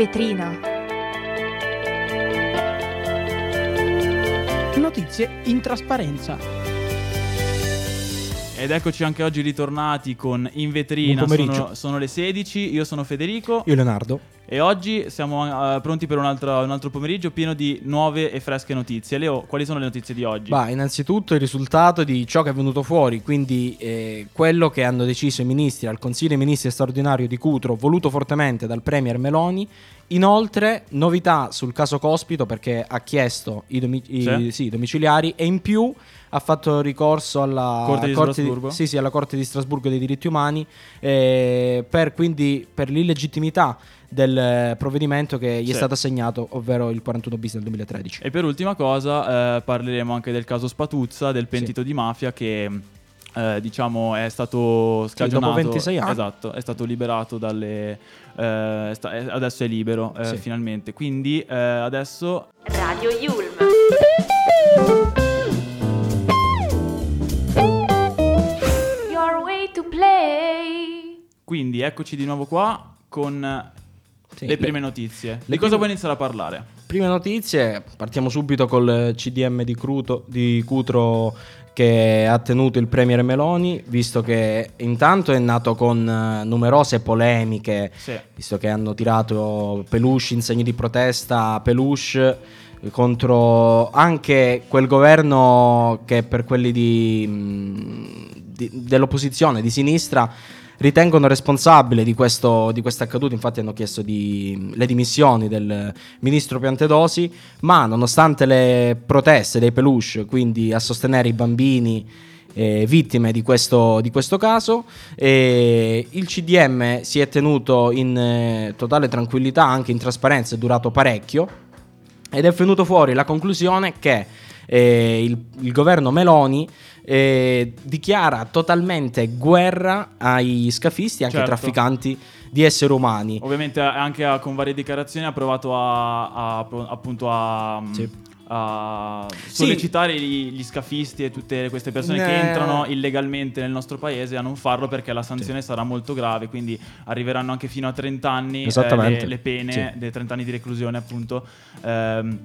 Vetrina. Notizie in trasparenza. Ed eccoci anche oggi ritornati con In Vetrina. Sono, sono le 16, io sono Federico Io Leonardo. E oggi siamo eh, pronti per un altro, un altro pomeriggio pieno di nuove e fresche notizie. Leo, quali sono le notizie di oggi? Bah, innanzitutto il risultato di ciò che è venuto fuori, quindi eh, quello che hanno deciso i ministri al Consiglio dei Ministri straordinario di Cutro, voluto fortemente dal Premier Meloni. Inoltre, novità sul caso Cospito perché ha chiesto i, domi- i- Sì. sì, i domiciliari e in più ha fatto ricorso alla Corte di Strasburgo? sì, sì, alla Corte di Strasburgo dei diritti umani eh, per, quindi, per l'illegittimità del eh, provvedimento che gli Sì. è stato assegnato, ovvero il 41 bis del 2013. E per ultima cosa eh, parleremo anche del caso Spatuzza, del pentito di mafia che eh, diciamo è stato scagionato. 26 anni. Esatto, è stato liberato dalle... eh, sta- eh, adesso è libero eh, Sì. finalmente. Quindi eh, adesso Radio Yulm. Your way to play. Quindi eccoci di nuovo qua con Sì, le prime notizie. di le cosa prime- vuoi iniziare a parlare? Prime notizie, partiamo subito col CDM di, Cruto- di Cutro che ha tenuto il Premier Meloni, visto che intanto è nato con eh, numerose polemiche, Sì. visto che hanno tirato Peluche in segno di protesta a Peluche contro anche quel governo che per quelli di, mh, di- dell'opposizione, di sinistra, ritengono responsabile di questo, di questo accaduto, infatti hanno chiesto di- le dimissioni del ministro Piantedosi, ma nonostante le proteste dei Peluche, quindi a sostenere i bambini eh, vittime di questo, di questo caso, eh, il CDM si è tenuto in eh, totale tranquillità, anche in trasparenza, è durato parecchio, ed è venuto fuori la conclusione che eh, il, il governo Meloni eh, dichiara totalmente guerra ai scafisti e anche ai Certo. trafficanti di esseri umani. Ovviamente anche a- con varie dichiarazioni ha provato a, a- appunto a, Sì. a Sì. sollecitare gli, gli scafisti e tutte queste persone che Eh. entrano illegalmente nel nostro paese a non farlo perché la sanzione sarà molto grave, quindi arriveranno anche fino a 30 anni eh, le, le pene, Sì. dei 30 anni di reclusione appunto. ehm,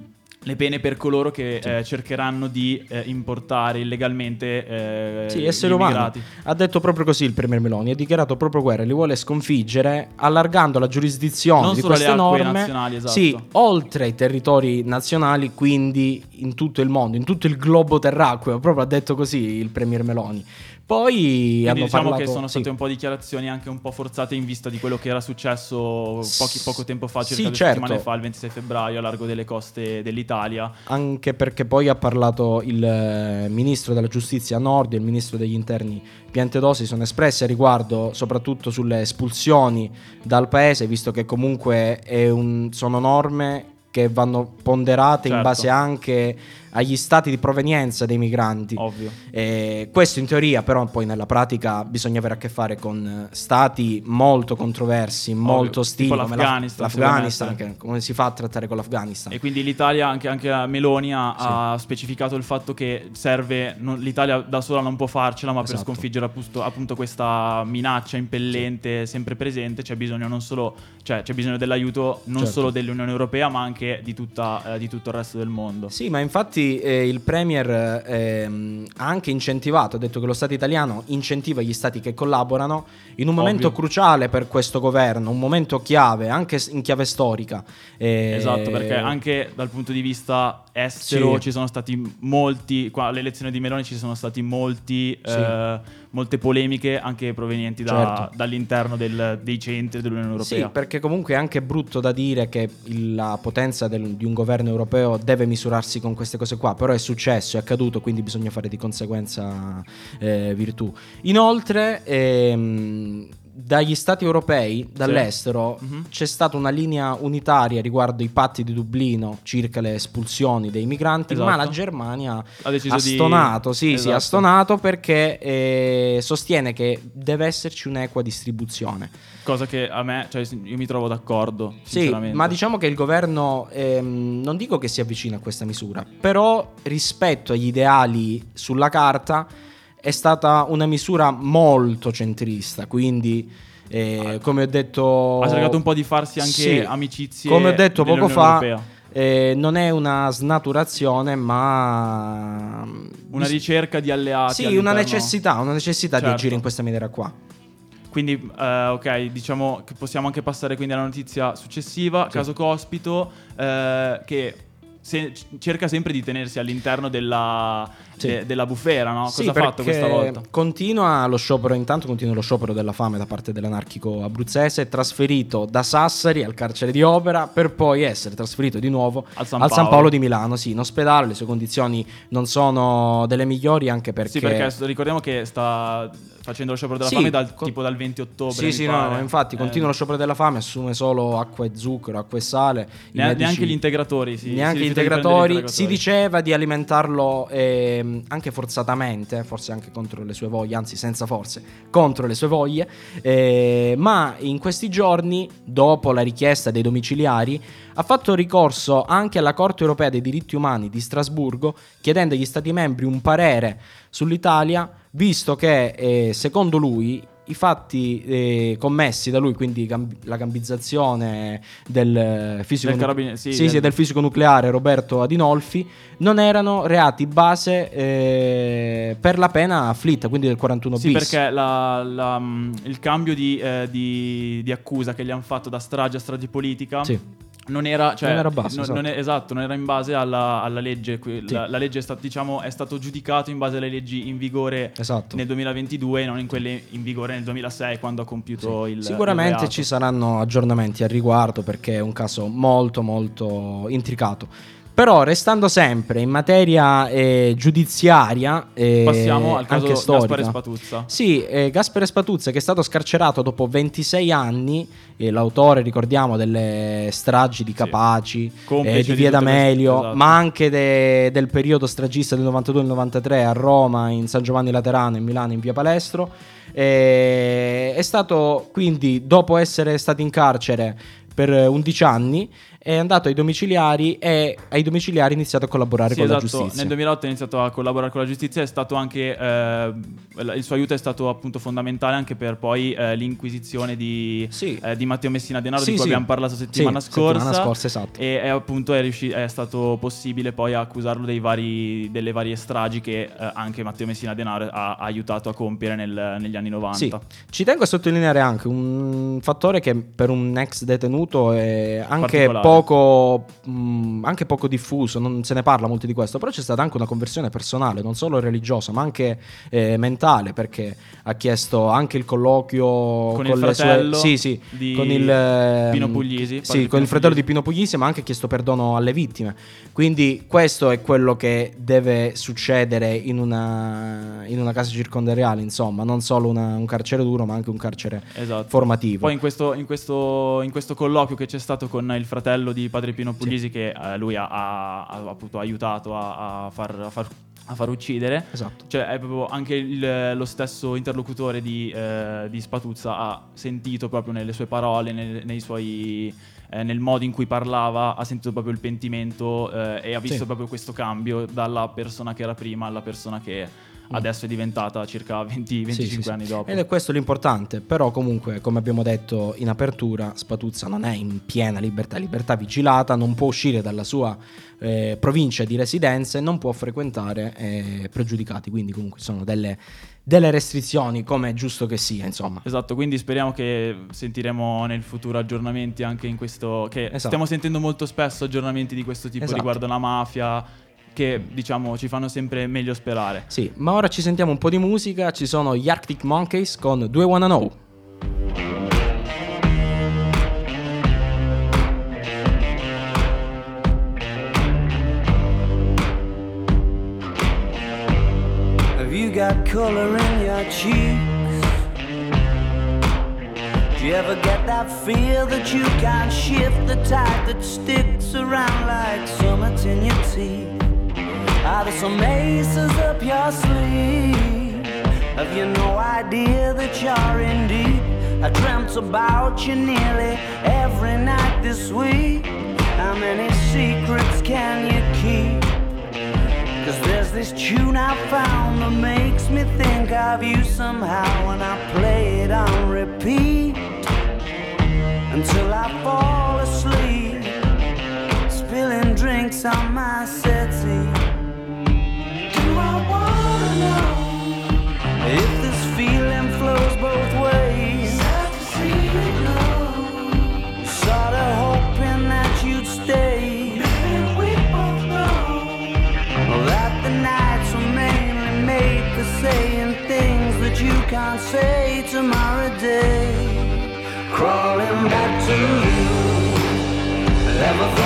le pene per coloro che Sì. eh, cercheranno di eh, importare illegalmente eh, Sì, esseri umani. Ha detto proprio così il Premier Meloni, ha dichiarato proprio guerra, li vuole sconfiggere allargando la giurisdizione Non di queste norme nazionali, esatto. sì, oltre i territori nazionali, quindi in tutto il mondo, in tutto il globo terracqueo, proprio ha detto così il Premier Meloni. Poi Quindi diciamo parlato che sono sì. state un po' dichiarazioni anche un po' forzate in vista di quello che era successo pochi- poco tempo fa, circa Sì, due certo. settimane fa, il 26 febbraio, a largo delle coste dell'Italia. Anche perché poi ha parlato il eh, ministro della giustizia Nordi e il ministro degli interni Piantedosi si sono espressi a riguardo soprattutto sulle espulsioni dal paese, visto che comunque è un- sono norme che vanno ponderate in Certo. base anche agli stati di provenienza dei migranti. Ovvio. Eh, questo in teoria, però poi nella pratica bisogna avere a che fare con eh, stati molto controversi, molto ostili, tipo l'Afghanistan, l'Afghanistan, che- come si fa a trattare con l'Afghanistan. E quindi l'Italia, anche, anche Meloni, ha, Sì. specificato il fatto che serve, non- l'Italia da sola non può farcela, ma per Esatto. sconfiggere appunto, appunto questa minaccia impellente sempre presente c'è bisogno non solo, cioè c'è bisogno dell'aiuto non Certo. solo dell'Unione Europea, ma anche di, tutta, eh, di tutto il resto del mondo. Sì, ma infatti eh, il Premier ehm, ha anche incentivato, ha detto che lo Stato italiano incentiva gli Stati che collaborano in un Ovvio. momento cruciale per questo governo, un momento chiave, anche in chiave storica. Eh, Esatto, perché anche dal punto di vista estero Sì. ci sono stati molti, qua alle elezioni di Meloni ci sono stati molti, Sì. eh, molte polemiche anche provenienti da- Certo. dall'interno del- dei centri dell'Unione Europea. Sì, perché comunque è anche brutto da dire che la potenza del- di un governo europeo deve misurarsi con queste cose qua, però è successo, è accaduto, quindi bisogna fare di conseguenza eh, virtù. Inoltre, ehm, dagli stati europei, dall'estero, Mhm. c'è stata una linea unitaria riguardo i patti di Dublino circa le espulsioni dei migranti, ma Esatto. la Germania Ha ha di- stonato, sì, sì, ha Esatto. stonato perché eh, sostiene che deve esserci un'equa distribuzione. Cosa che a me, cioè io mi trovo d'accordo, Sì, ma diciamo che il governo ehm, non dico che si avvicina a questa misura, però rispetto agli ideali sulla carta è stata una misura molto centrista, quindi Eh, come ho detto... Ha cercato un po' di farsi anche Sì. amicizie. Come ho detto poco fa, eh, non è una snaturazione, ma... Una ricerca di alleati. Sì, una all'interno- necessità, una necessità di Certo. agire in questa maniera qua. Quindi, eh, ok, diciamo che possiamo anche passare quindi alla notizia successiva. Sì. Caso Cospito, eh, che se- cerca sempre di tenersi all'interno della, Sì. de- della bufera, no? Sì, Cosa ha fatto questa volta? Continua lo sciopero, intanto continua lo sciopero della fame da parte dell'anarchico abruzzese, trasferito da Sassari al carcere di Opera per poi essere trasferito di nuovo Al San San Paolo. Paolo di Milano, sì, in ospedale, le sue condizioni non sono delle migliori anche perché... Sì, perché ricordiamo che sta facendo lo sciopero della Sì, fame dal, co- tipo dal 20 ottobre. Sì, sì, pare. no, infatti Eh, continua lo sciopero della fame, assume solo acqua e zucchero, acqua e sale. i nea- medici- Neanche gli integratori. Sì, neanche gli integratori. Si diceva di alimentarlo ehm, anche forzatamente, forse anche contro le sue voglie, anzi senza forze, contro le sue voglie. eh, ma in questi giorni, dopo la richiesta dei domiciliari, ha fatto ricorso anche alla Corte europea dei diritti umani di Strasburgo, chiedendo agli Stati membri un parere sull'Italia, visto che eh, secondo lui i fatti eh, commessi da lui, quindi gam- la gambizzazione del fisico, Del carabiniere- sì, sì, del- sì, del fisico nucleare Roberto Adinolfi, non erano reati base eh, per la pena afflitta, quindi del 41 Sì, bis. perché la- la- mm, il cambio di, eh, di- di accusa che gli hanno fatto da strage a strage politica Sì. Non era, cioè, Non era basso, non- esatto. non è- esatto, non era in base alla, alla legge. qui- Sì. La, la legge è, sta- diciamo, è stato giudicato in base alle leggi in vigore Esatto. nel 2022 e non in quelle in vigore nel 2006 quando ha compiuto il Sicuramente il ci saranno aggiornamenti al riguardo perché è un caso molto molto intricato. Però restando sempre in materia eh, giudiziaria e Passiamo al caso. Gaspare Spatuzza. Sì, eh, Gaspare Spatuzza che è stato scarcerato dopo 26 anni, eh, l'autore ricordiamo delle stragi di Capaci, Complice eh, di di Via D'Amelio, esatto. ma anche de- del periodo stragista del 92-93 a Roma, in San Giovanni Laterano, in Milano, in Via Palestro. Eh, è stato quindi, dopo essere stato in carcere per 11 anni, è andato ai domiciliari e ai domiciliari ha iniziato a collaborare Sì, con la esatto. giustizia. Nel 2008 ha iniziato a collaborare con la giustizia, è stato anche eh, il suo aiuto è stato appunto fondamentale anche per poi eh, l'inquisizione di, Sì. eh, di Matteo Messina Denaro Sì, di cui sì. abbiamo parlato settimana scorsa. settimana scorsa, esatto. E, e appunto è, riusci- è stato possibile poi accusarlo dei vari- delle varie stragi che eh, anche Matteo Messina Denaro ha, ha aiutato a compiere nel- negli anni 90. Sì, ci tengo a sottolineare anche un fattore che per un ex detenuto è anche Particolare. Poco, mh, anche poco diffuso, non se ne parla molto di questo, però c'è stata anche una conversione personale, non solo religiosa, ma anche eh, mentale, perché ha chiesto anche il colloquio Con il le fratello sue... Sì, sì, di con il... ehm, Pino Puglisi, Sì, con il fratello Puglisi. di Pino Puglisi, ma ha anche chiesto perdono alle vittime. Quindi questo è quello che deve succedere in una, in una casa circondariale, insomma, non solo una- un carcere duro, ma anche un carcere Esatto. formativo. Poi in questo, in, questo, in questo colloquio che c'è stato con il fratello di Padre Pino Puglisi, che eh, lui ha, ha- ha appunto aiutato a, a far, a far- a far uccidere, Esatto. cioè è proprio anche il- lo stesso interlocutore di, eh, di Spatuzza ha sentito proprio nelle sue parole, nel, nei suoi, eh, nel modo in cui parlava, ha sentito proprio il pentimento eh, e ha visto Sì. proprio questo cambio dalla persona che era prima alla persona che adesso è diventata circa 20-25 Mm. Sì, sì, sì. anni dopo. Ed è questo l'importante, però comunque, come abbiamo detto in apertura, Spatuzza non è in piena libertà, libertà vigilata, non può uscire dalla sua eh, provincia di residenza e non può frequentare eh, pregiudicati, quindi comunque sono delle, delle restrizioni come è giusto che sia, insomma. Esatto, quindi speriamo che sentiremo nel futuro aggiornamenti anche in questo. Che Esatto. stiamo sentendo molto spesso aggiornamenti di questo tipo Esatto. riguardo la mafia, che diciamo ci fanno sempre meglio sperare. Sì, ma ora ci sentiamo un po' di musica, ci sono gli Arctic Monkeys con Do I Wanna Know. Have you got color in your cheeks? Do you ever get that feel that you can't shift the tide that sticks around like summits in your teeth? Are there some aces up your sleeve? Have you no idea that you're in deep? I dreamt about you nearly every night this week. How many secrets can you keep? Cause there's this tune I found that makes me think of you somehow, and I play it on repeat until I fall asleep, spilling drinks on my settee. Can't say tomorrow day. Crawling back to you. Never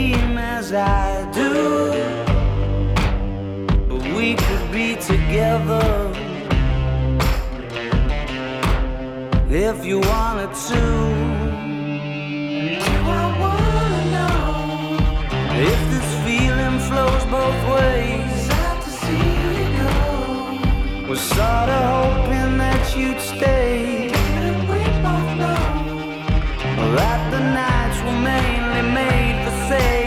I do. But we could be together if you wanted to. Do I wanna know if this feeling flows both ways? Sad to see you go. Was sorta hoping that you'd stay. Didn't we both know that the nights were mainly made for saying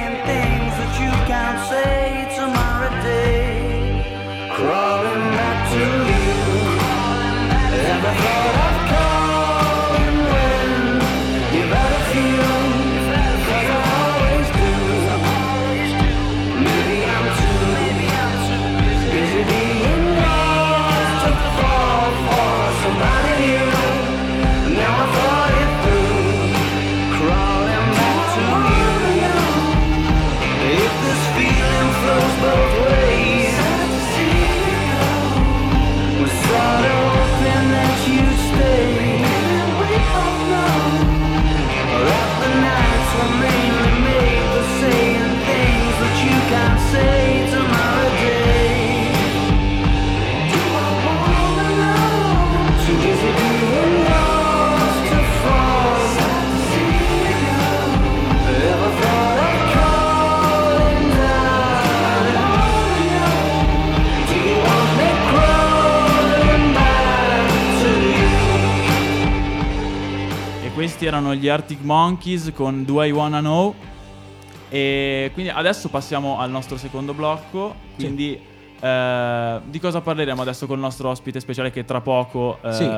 questi erano gli Arctic Monkeys con Do I Wanna Know. E quindi adesso passiamo al nostro secondo blocco. Quindi eh, di cosa parleremo adesso con il nostro ospite speciale che tra poco eh, Sì,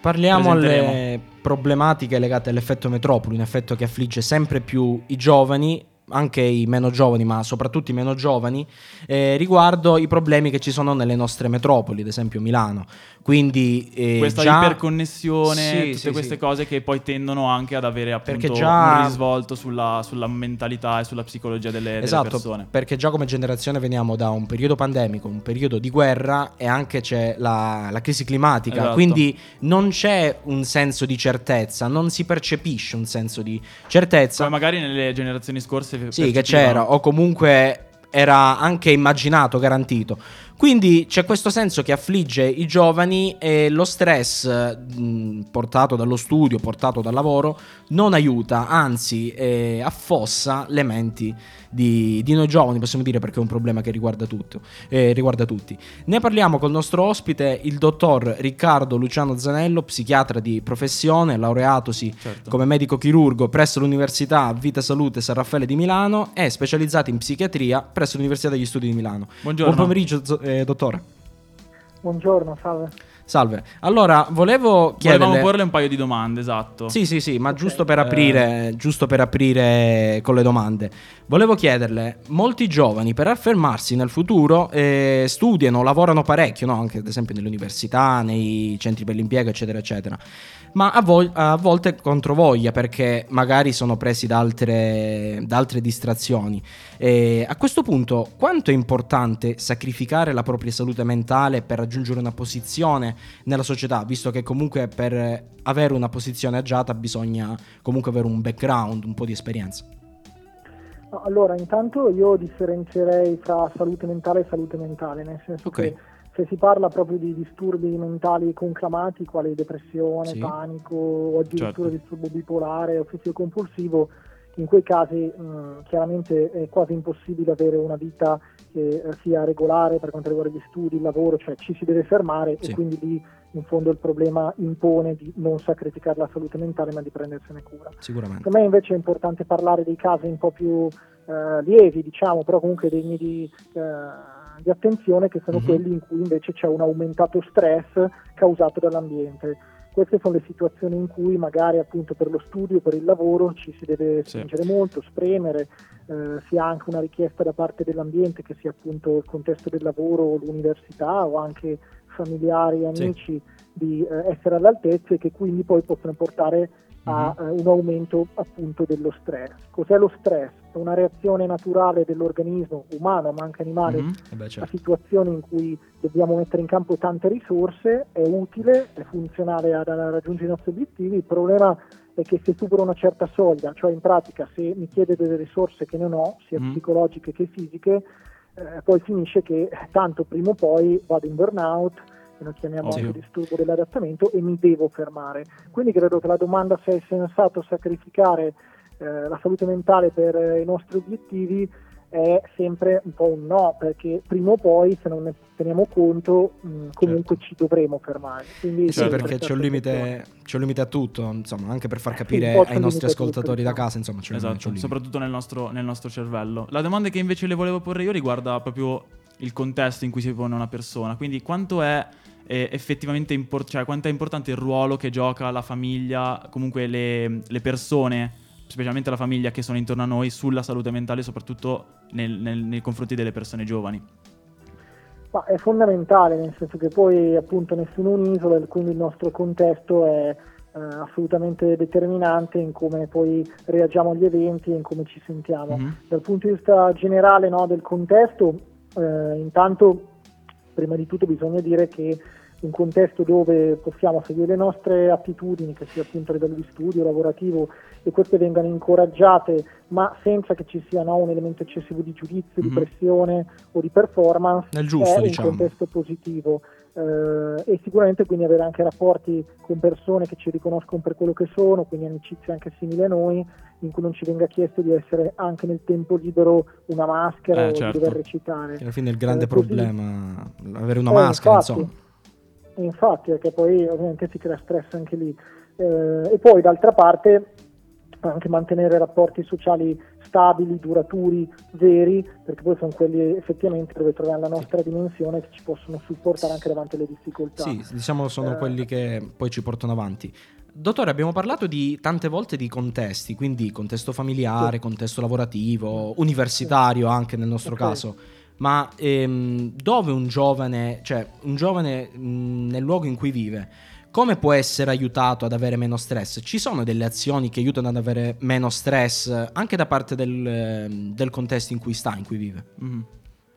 Parliamo alle problematiche legate all'effetto metropoli, un effetto che affligge sempre più i giovani, anche i meno giovani, ma soprattutto i meno giovani, eh, riguardo i problemi che ci sono nelle nostre metropoli, ad esempio Milano. Quindi eh, questa già- iperconnessione, Sì, tutte sì, queste sì. cose che poi tendono anche ad avere appunto già- un risvolto sulla, sulla mentalità e sulla psicologia delle, delle Esatto, persone. perché già come generazione veniamo da un periodo pandemico, un periodo di guerra e anche c'è la, la crisi climatica, Esatto. quindi non c'è un senso di certezza, non si percepisce un senso di certezza. Come magari nelle generazioni scorse Sì, che c'era, o comunque era anche immaginato, garantito. Quindi c'è questo senso che affligge i giovani e lo stress mh, portato dallo studio, portato dal lavoro, non aiuta, anzi eh, affossa le menti di, di noi giovani, possiamo dire perché è un problema che riguarda, tutto, eh, riguarda tutti. Ne parliamo col nostro ospite, il dottor Riccardo Luciano Zanello, psichiatra di professione, laureatosi Certo. come medico chirurgo presso l'Università Vita Salute San Raffaele di Milano e specializzato in psichiatria presso l'Università degli Studi di Milano. Buongiorno. Buon pomeriggio, eh, dottore. Buongiorno, salve. Salve. Allora, volevo chiederle... Volevamo porle un paio di domande, esatto. Sì, sì, sì, ma giusto per Eh. aprire, giusto per aprire con le domande. Volevo chiederle, molti giovani per affermarsi nel futuro eh, studiano, lavorano parecchio, no? anche ad esempio nelle università, nei centri per l'impiego, eccetera, eccetera. Ma a, vol- a volte controvoglia perché magari sono presi da altre, da altre distrazioni. E a questo punto, quanto è importante sacrificare la propria salute mentale per raggiungere una posizione nella società, visto che comunque per avere una posizione agiata bisogna comunque avere un background, un po' di esperienza? Allora, intanto io differenzierei fra salute mentale e salute mentale, nel senso Ok. che se si parla proprio di disturbi mentali conclamati, quali depressione, Sì. panico o addirittura Certo. disturbo bipolare, ossessivo compulsivo, in quei casi mh, chiaramente è quasi impossibile avere una vita che sia regolare per quanto riguarda gli studi, il lavoro, cioè ci si deve fermare Sì. e quindi lì in fondo il problema impone di non sacrificare la salute mentale ma di prendersene cura. Sicuramente. Per me invece è importante parlare dei casi un po' più eh, lievi, diciamo, però comunque degni di, eh, di attenzione, che sono Mhm. quelli in cui invece c'è un aumentato stress causato dall'ambiente. Queste sono le situazioni in cui magari appunto per lo studio, per il lavoro ci si deve Sì. spingere molto, spremere, eh, si ha anche una richiesta da parte dell'ambiente che sia appunto il contesto del lavoro, o l'università o anche familiari e Sì. amici di eh, essere all'altezza e che quindi poi possono portare a Mhm. eh, un aumento appunto dello stress. Cos'è lo stress? È una reazione naturale dell'organismo umano ma anche animale Mhm. Eh beh, a certo. situazioni in cui dobbiamo mettere in campo tante risorse, è utile, è funzionale ad a raggiungere i nostri obiettivi, il problema è che se supero una certa soglia, cioè in pratica se mi chiede delle risorse che non ho, sia Mm. psicologiche che fisiche, eh, poi finisce che tanto prima o poi vado in burnout, che noi chiamiamo Ovvio. anche disturbo dell'adattamento, e mi devo fermare. Quindi credo che la domanda se è sensato sacrificare eh, la salute mentale per eh, i nostri obiettivi è sempre un po' un no, perché prima o poi, se non ne teniamo conto, mh, comunque ci dovremo fermare. Quindi Sì, Certo. perché c'è un, limite, c'è un limite a tutto, insomma, anche per far Sì, capire c'è ai nostri limite a tutto, ascoltatori da diciamo. casa, insomma, c'è un- c'è Esatto, un limite. soprattutto nel nostro, nel nostro cervello. La domanda che invece le volevo porre io riguarda proprio il contesto in cui si pone una persona. Quindi quanto è eh, effettivamente impor- cioè, quanto è importante il ruolo che gioca la famiglia, comunque le, le persone, specialmente la famiglia che sono intorno a noi, sulla salute mentale, soprattutto nel- nel- nei confronti delle persone giovani. Ma è fondamentale, nel senso che poi appunto nessuno è un'isola, e quindi il nostro contesto è eh, assolutamente determinante in come poi reagiamo agli eventi e in come ci sentiamo. Mhm. Dal punto di vista generale no, del contesto, eh, intanto prima di tutto bisogna dire che un contesto dove possiamo seguire le nostre attitudini, che sia appunto a livello di studio, lavorativo, e queste vengano incoraggiate, ma senza che ci sia no, un elemento eccessivo di giudizio, di Mhm. pressione o di performance, Nel giusto, è diciamo. un contesto positivo. Eh, e sicuramente quindi avere anche rapporti con persone che ci riconoscono per quello che sono, quindi amicizie anche simili a noi, in cui non ci venga chiesto di essere anche nel tempo libero una maschera Eh, o certo. di dover recitare. Che alla fine è il grande Eh, così- problema, avere una Eh, maschera, infatti, insomma. Infatti, perché poi ovviamente si crea stress anche lì. Eh, e poi d'altra parte anche mantenere rapporti sociali stabili, duraturi, veri, perché poi sono quelli effettivamente dove troviamo la nostra dimensione che ci possono supportare anche davanti alle difficoltà. Sì, diciamo sono Eh. quelli che poi ci portano avanti. Dottore, abbiamo parlato di tante volte di contesti, quindi contesto familiare, Sì. contesto lavorativo, universitario anche nel nostro Ok. caso. Ma ehm, dove un giovane, cioè un giovane mh, nel luogo in cui vive, come può essere aiutato ad avere meno stress? Ci sono delle azioni che aiutano ad avere meno stress anche da parte del, ehm, del contesto in cui sta, in cui vive? Mhm.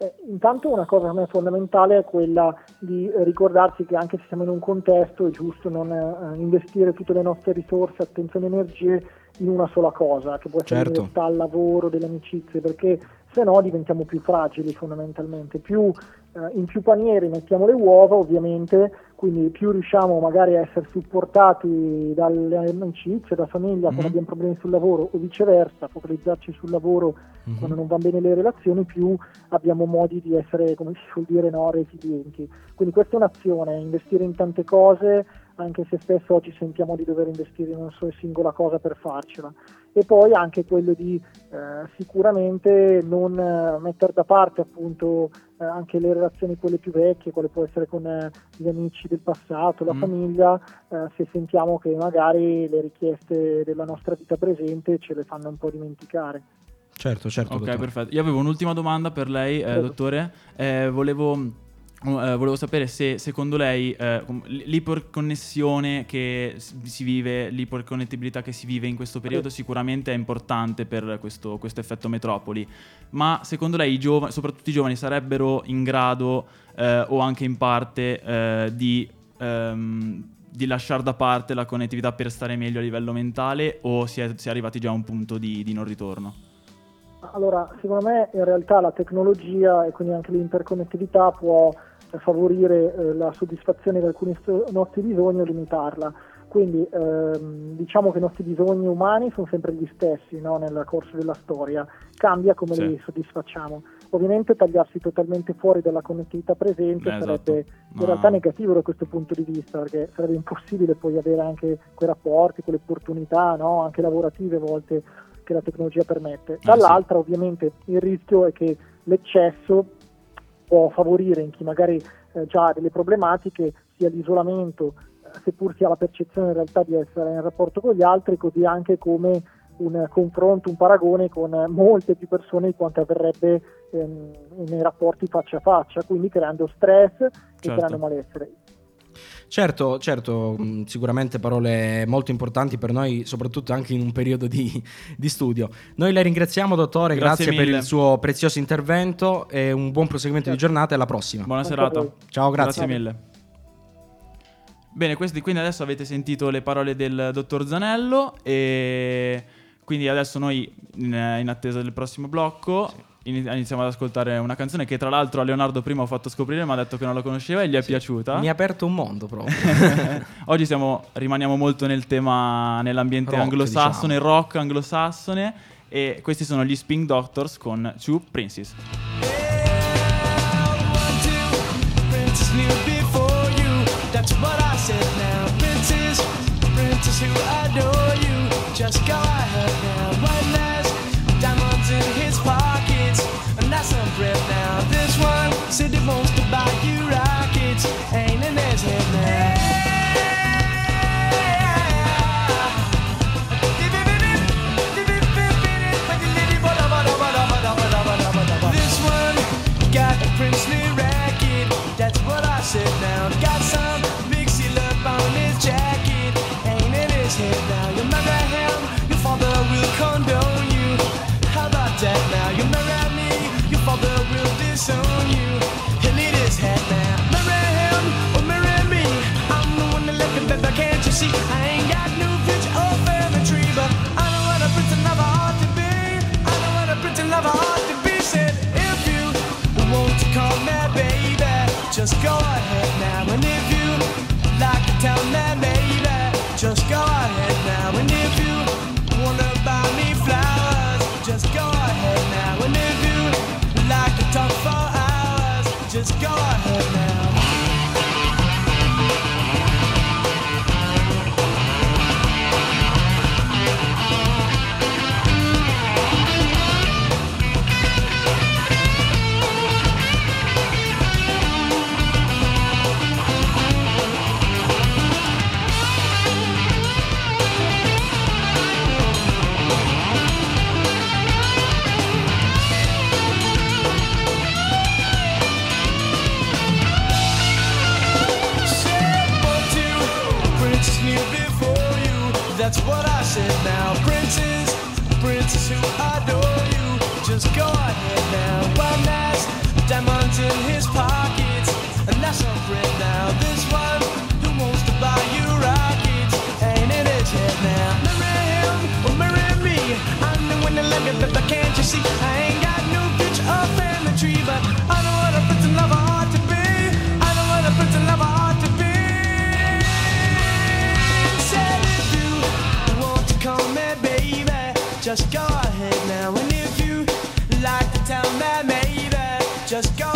Eh, intanto una cosa per me fondamentale è quella di ricordarsi che anche se siamo in un contesto è giusto non eh, investire tutte le nostre risorse, attenzione e energie in una sola cosa, che può essere Certo. l'università, il lavoro, delle amicizie, perché se no diventiamo più fragili fondamentalmente. Più, eh, in più panieri mettiamo le uova ovviamente, quindi più riusciamo magari a essere supportati dalle amicizie, da famiglia quando abbiamo problemi sul lavoro o viceversa, focalizzarci sul lavoro Mhm. quando non vanno bene le relazioni, più abbiamo modi di essere, come si suol dire, no, resilienti. Quindi questa è un'azione, investire in tante cose, anche se spesso oggi sentiamo di dover investire in una sola singola cosa per farcela. E poi anche quello di eh, sicuramente non eh, mettere da parte appunto eh, anche le relazioni quelle più vecchie, quelle può essere con eh, gli amici del passato, la Mm. famiglia, eh, se sentiamo che magari le richieste della nostra vita presente ce le fanno un po' dimenticare. Certo, certo. Ok, dottore. perfetto. Io avevo un'ultima domanda per lei, eh, Prego. dottore. Eh, volevo eh, volevo sapere se secondo lei l- l'iperconnessione che si vive, l'iperconnettibilità che si vive in questo periodo sicuramente è importante per questo, questo effetto metropoli, ma secondo lei i giovani, soprattutto i giovani, sarebbero in grado eh, o anche in parte di, ehm, di lasciare da parte la connettività per stare meglio a livello mentale o si è, si è arrivati già a un punto di, di non ritorno? Allora, secondo me in realtà la tecnologia e quindi anche l'interconnettività può favorire eh, la soddisfazione di alcuni nostri bisogni o limitarla. Quindi ehm, diciamo che i nostri bisogni umani sono sempre gli stessi no? nel corso della storia, cambia come Sì. li soddisfacciamo. Ovviamente tagliarsi totalmente fuori dalla connettività presente Eh, esatto. sarebbe in Ma- realtà negativo da questo punto di vista, perché sarebbe impossibile poi avere anche quei rapporti, quelle opportunità, no? anche lavorative a volte che la tecnologia permette. sì. Dall'altra ovviamente il rischio è che l'eccesso può favorire in chi magari eh, già ha delle problematiche sia l'isolamento, eh, seppur si ha la percezione in realtà di essere in rapporto con gli altri, così anche come un confronto, un paragone con molte più persone di quanto avverrebbe ehm, nei rapporti faccia a faccia, quindi creando stress e Certo. creando malessere. Certo, certo, mh, sicuramente parole molto importanti per noi, soprattutto anche in un periodo di, di studio. Noi la ringraziamo, dottore, Grazie grazie, per il suo prezioso intervento e un buon proseguimento di giornata e alla prossima. Buona serata. Ciao, grazie. mille. Bene, questi, quindi adesso avete sentito le parole del dottor Zanello e quindi adesso noi in, in attesa del prossimo blocco ini- iniziamo ad ascoltare una canzone che tra l'altro a Leonardo prima ho fatto scoprire, mi ha detto che non la conosceva e gli è piaciuta. Mi ha aperto un mondo proprio. Oggi siamo- rimaniamo molto nel tema, nell'ambiente Rock, anglosassone, diciamo. rock anglosassone e questi sono gli Spin Doctors con Two Princes. Princess knew before you. Just go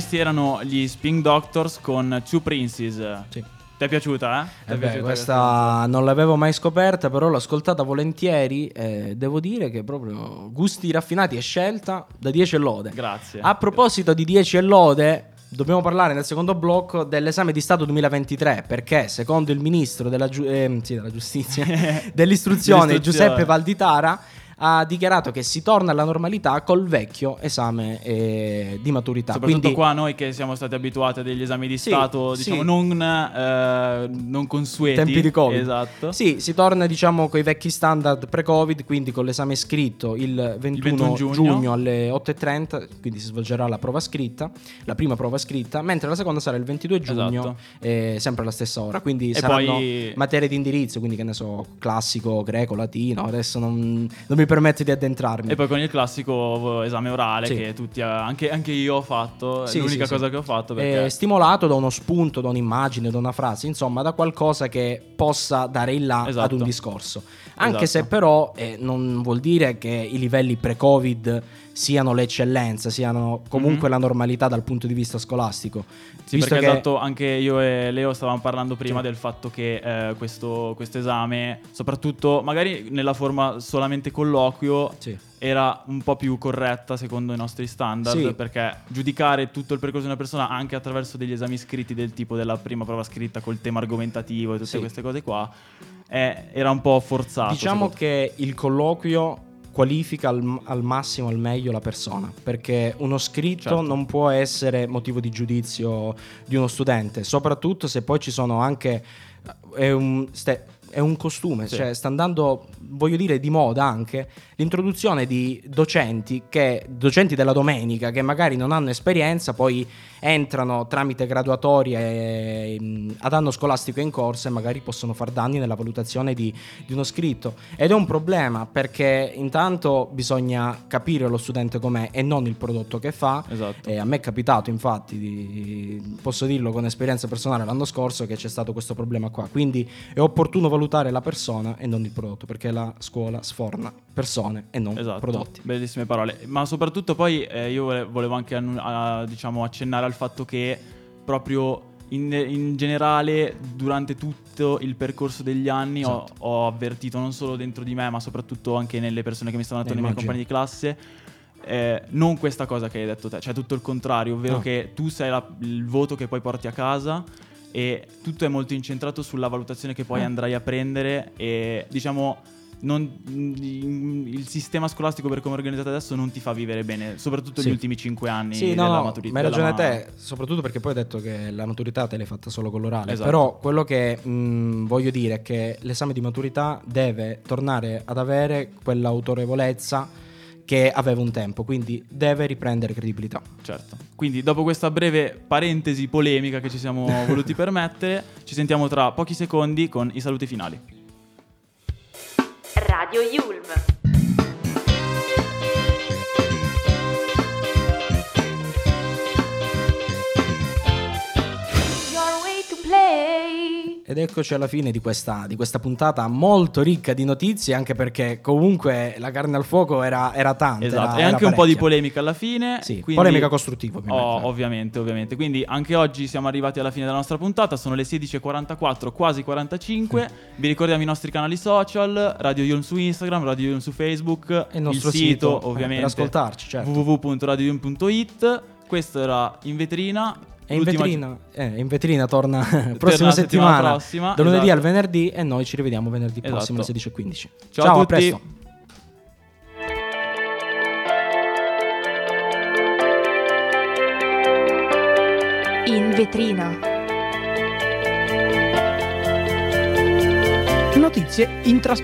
questi erano gli Spin Doctors con Two Princes. Sì. Ti è piaciuta, eh? Eh beh, piaciuta questa non l'avevo mai scoperta, però l'ho ascoltata volentieri e devo dire che proprio gusti raffinati e scelta da 10 e lode. Grazie. A proposito di 10 e lode, dobbiamo parlare nel secondo blocco dell'esame di Stato 2023, perché secondo il ministro della, giu- ehm, sì, della giustizia, dell'istruzione, Dell'istruzione. Giuseppe Valditara, ha dichiarato che si torna alla normalità col vecchio esame eh, di maturità. Soprattutto Quindi, qua noi che siamo stati abituati a degli esami di Sì, Stato, diciamo, sì. non, eh, non consueti. tempi di Covid. Esatto. Sì, si torna diciamo con i vecchi standard pre-Covid, quindi con l'esame scritto il 21, 21 giugno. giugno alle 8.30, quindi si svolgerà la prova scritta, la prima prova scritta, mentre la seconda sarà il 22 giugno, Esatto. eh, sempre alla stessa ora. Quindi E saranno poi- materie di indirizzo, quindi che ne so, classico, greco, latino, adesso non, non mi permette di addentrarmi. E poi con il classico esame orale Sì. che tutti, anche, anche io ho fatto, è Sì, l'unica sì, cosa che ho fatto È perché... stimolato da uno spunto, da un'immagine, da una frase, insomma, da qualcosa che possa dare il là ad Esatto. un discorso. Anche Esatto. se però eh, non vuol dire che i livelli pre-Covid siano l'eccellenza, siano comunque Mhm. la normalità dal punto di vista scolastico. Sì, Visto perché che- esatto, anche io e Leo stavamo parlando prima Sì. del fatto che eh, questo questo esame, soprattutto magari nella forma solamente colloquio, Sì. era un po' più corretta secondo i nostri standard, Sì. perché giudicare tutto il percorso di una persona anche attraverso degli esami scritti del tipo della prima prova scritta col tema argomentativo e tutte queste cose qua, eh, era un po' forzato. Diciamo che il colloquio qualifica al, al massimo, al meglio la persona, perché uno scritto Certo. non può essere motivo di giudizio di uno studente, soprattutto se poi ci sono anche... È un, ste- è un costume, Sì. cioè sta andando, voglio dire, di moda anche l'introduzione di docenti che, docenti della domenica che magari non hanno esperienza, poi entrano tramite graduatorie ehm, ad anno scolastico in corso e magari possono far danni nella valutazione di, di uno scritto. Ed è un problema perché intanto bisogna capire lo studente com'è e non il prodotto che fa. Esatto. E a me è capitato, infatti, di- posso dirlo con esperienza personale l'anno scorso che c'è stato questo problema qua. Quindi è opportuno valutare la persona e non il prodotto, perché la scuola sforna persone e non Esatto, prodotti. bellissime parole. Ma soprattutto poi eh, io vole- volevo anche a- diciamo, accennare al fatto che proprio in, in generale durante tutto il percorso degli anni ho- Esatto. ho, avvertito non solo dentro di me ma soprattutto anche nelle persone che mi stanno attorno, nei miei compagni di classe. eh, non questa cosa che hai detto te, cioè tutto il contrario, ovvero No. che tu sei la- il voto che poi porti a casa e tutto è molto incentrato sulla valutazione che poi Eh. andrai a prendere e diciamo non- il sistema scolastico per come è organizzato adesso non ti fa vivere bene, soprattutto Sì. gli ultimi cinque anni Sì, della no, no, maturità. ma hai ragione della- te, soprattutto perché poi hai detto che la maturità te l'hai fatta solo con l'orale. Esatto. Però quello che mh, voglio dire è che l'esame di maturità deve tornare ad avere quell'autorevolezza che aveva un tempo, quindi deve riprendere credibilità. Certo. Quindi dopo questa breve parentesi polemica che ci siamo voluti permettere, ci sentiamo tra pochi secondi con i saluti finali. Radio Yulm. Ed eccoci alla fine di questa, di questa puntata molto ricca di notizie, anche perché comunque la carne al fuoco era, era tanta. Esatto, era- e anche un po' di parecchia. polemica alla fine. Sì, quindi- polemica costruttiva, ovviamente. Oh, ovviamente, ovviamente. Quindi anche oggi siamo arrivati alla fine della nostra puntata, sono le 16.44, quasi 45. Vi ricordiamo i nostri canali social, Radio Yulm su Instagram, Radio Yulm su Facebook, E il nostro sito, sito, eh, ovviamente, per ascoltarci, certo. www.radioyulm.it. Questo era in vetrina. E in vetrina, eh, in vetrina torna prossima la settimana settimana, prossima, da lunedì esatto. al venerdì e noi ci rivediamo venerdì Esatto. prossimo alle 16.15. Ciao a tutti. presto. In vetrina. Notizie in trasparenza.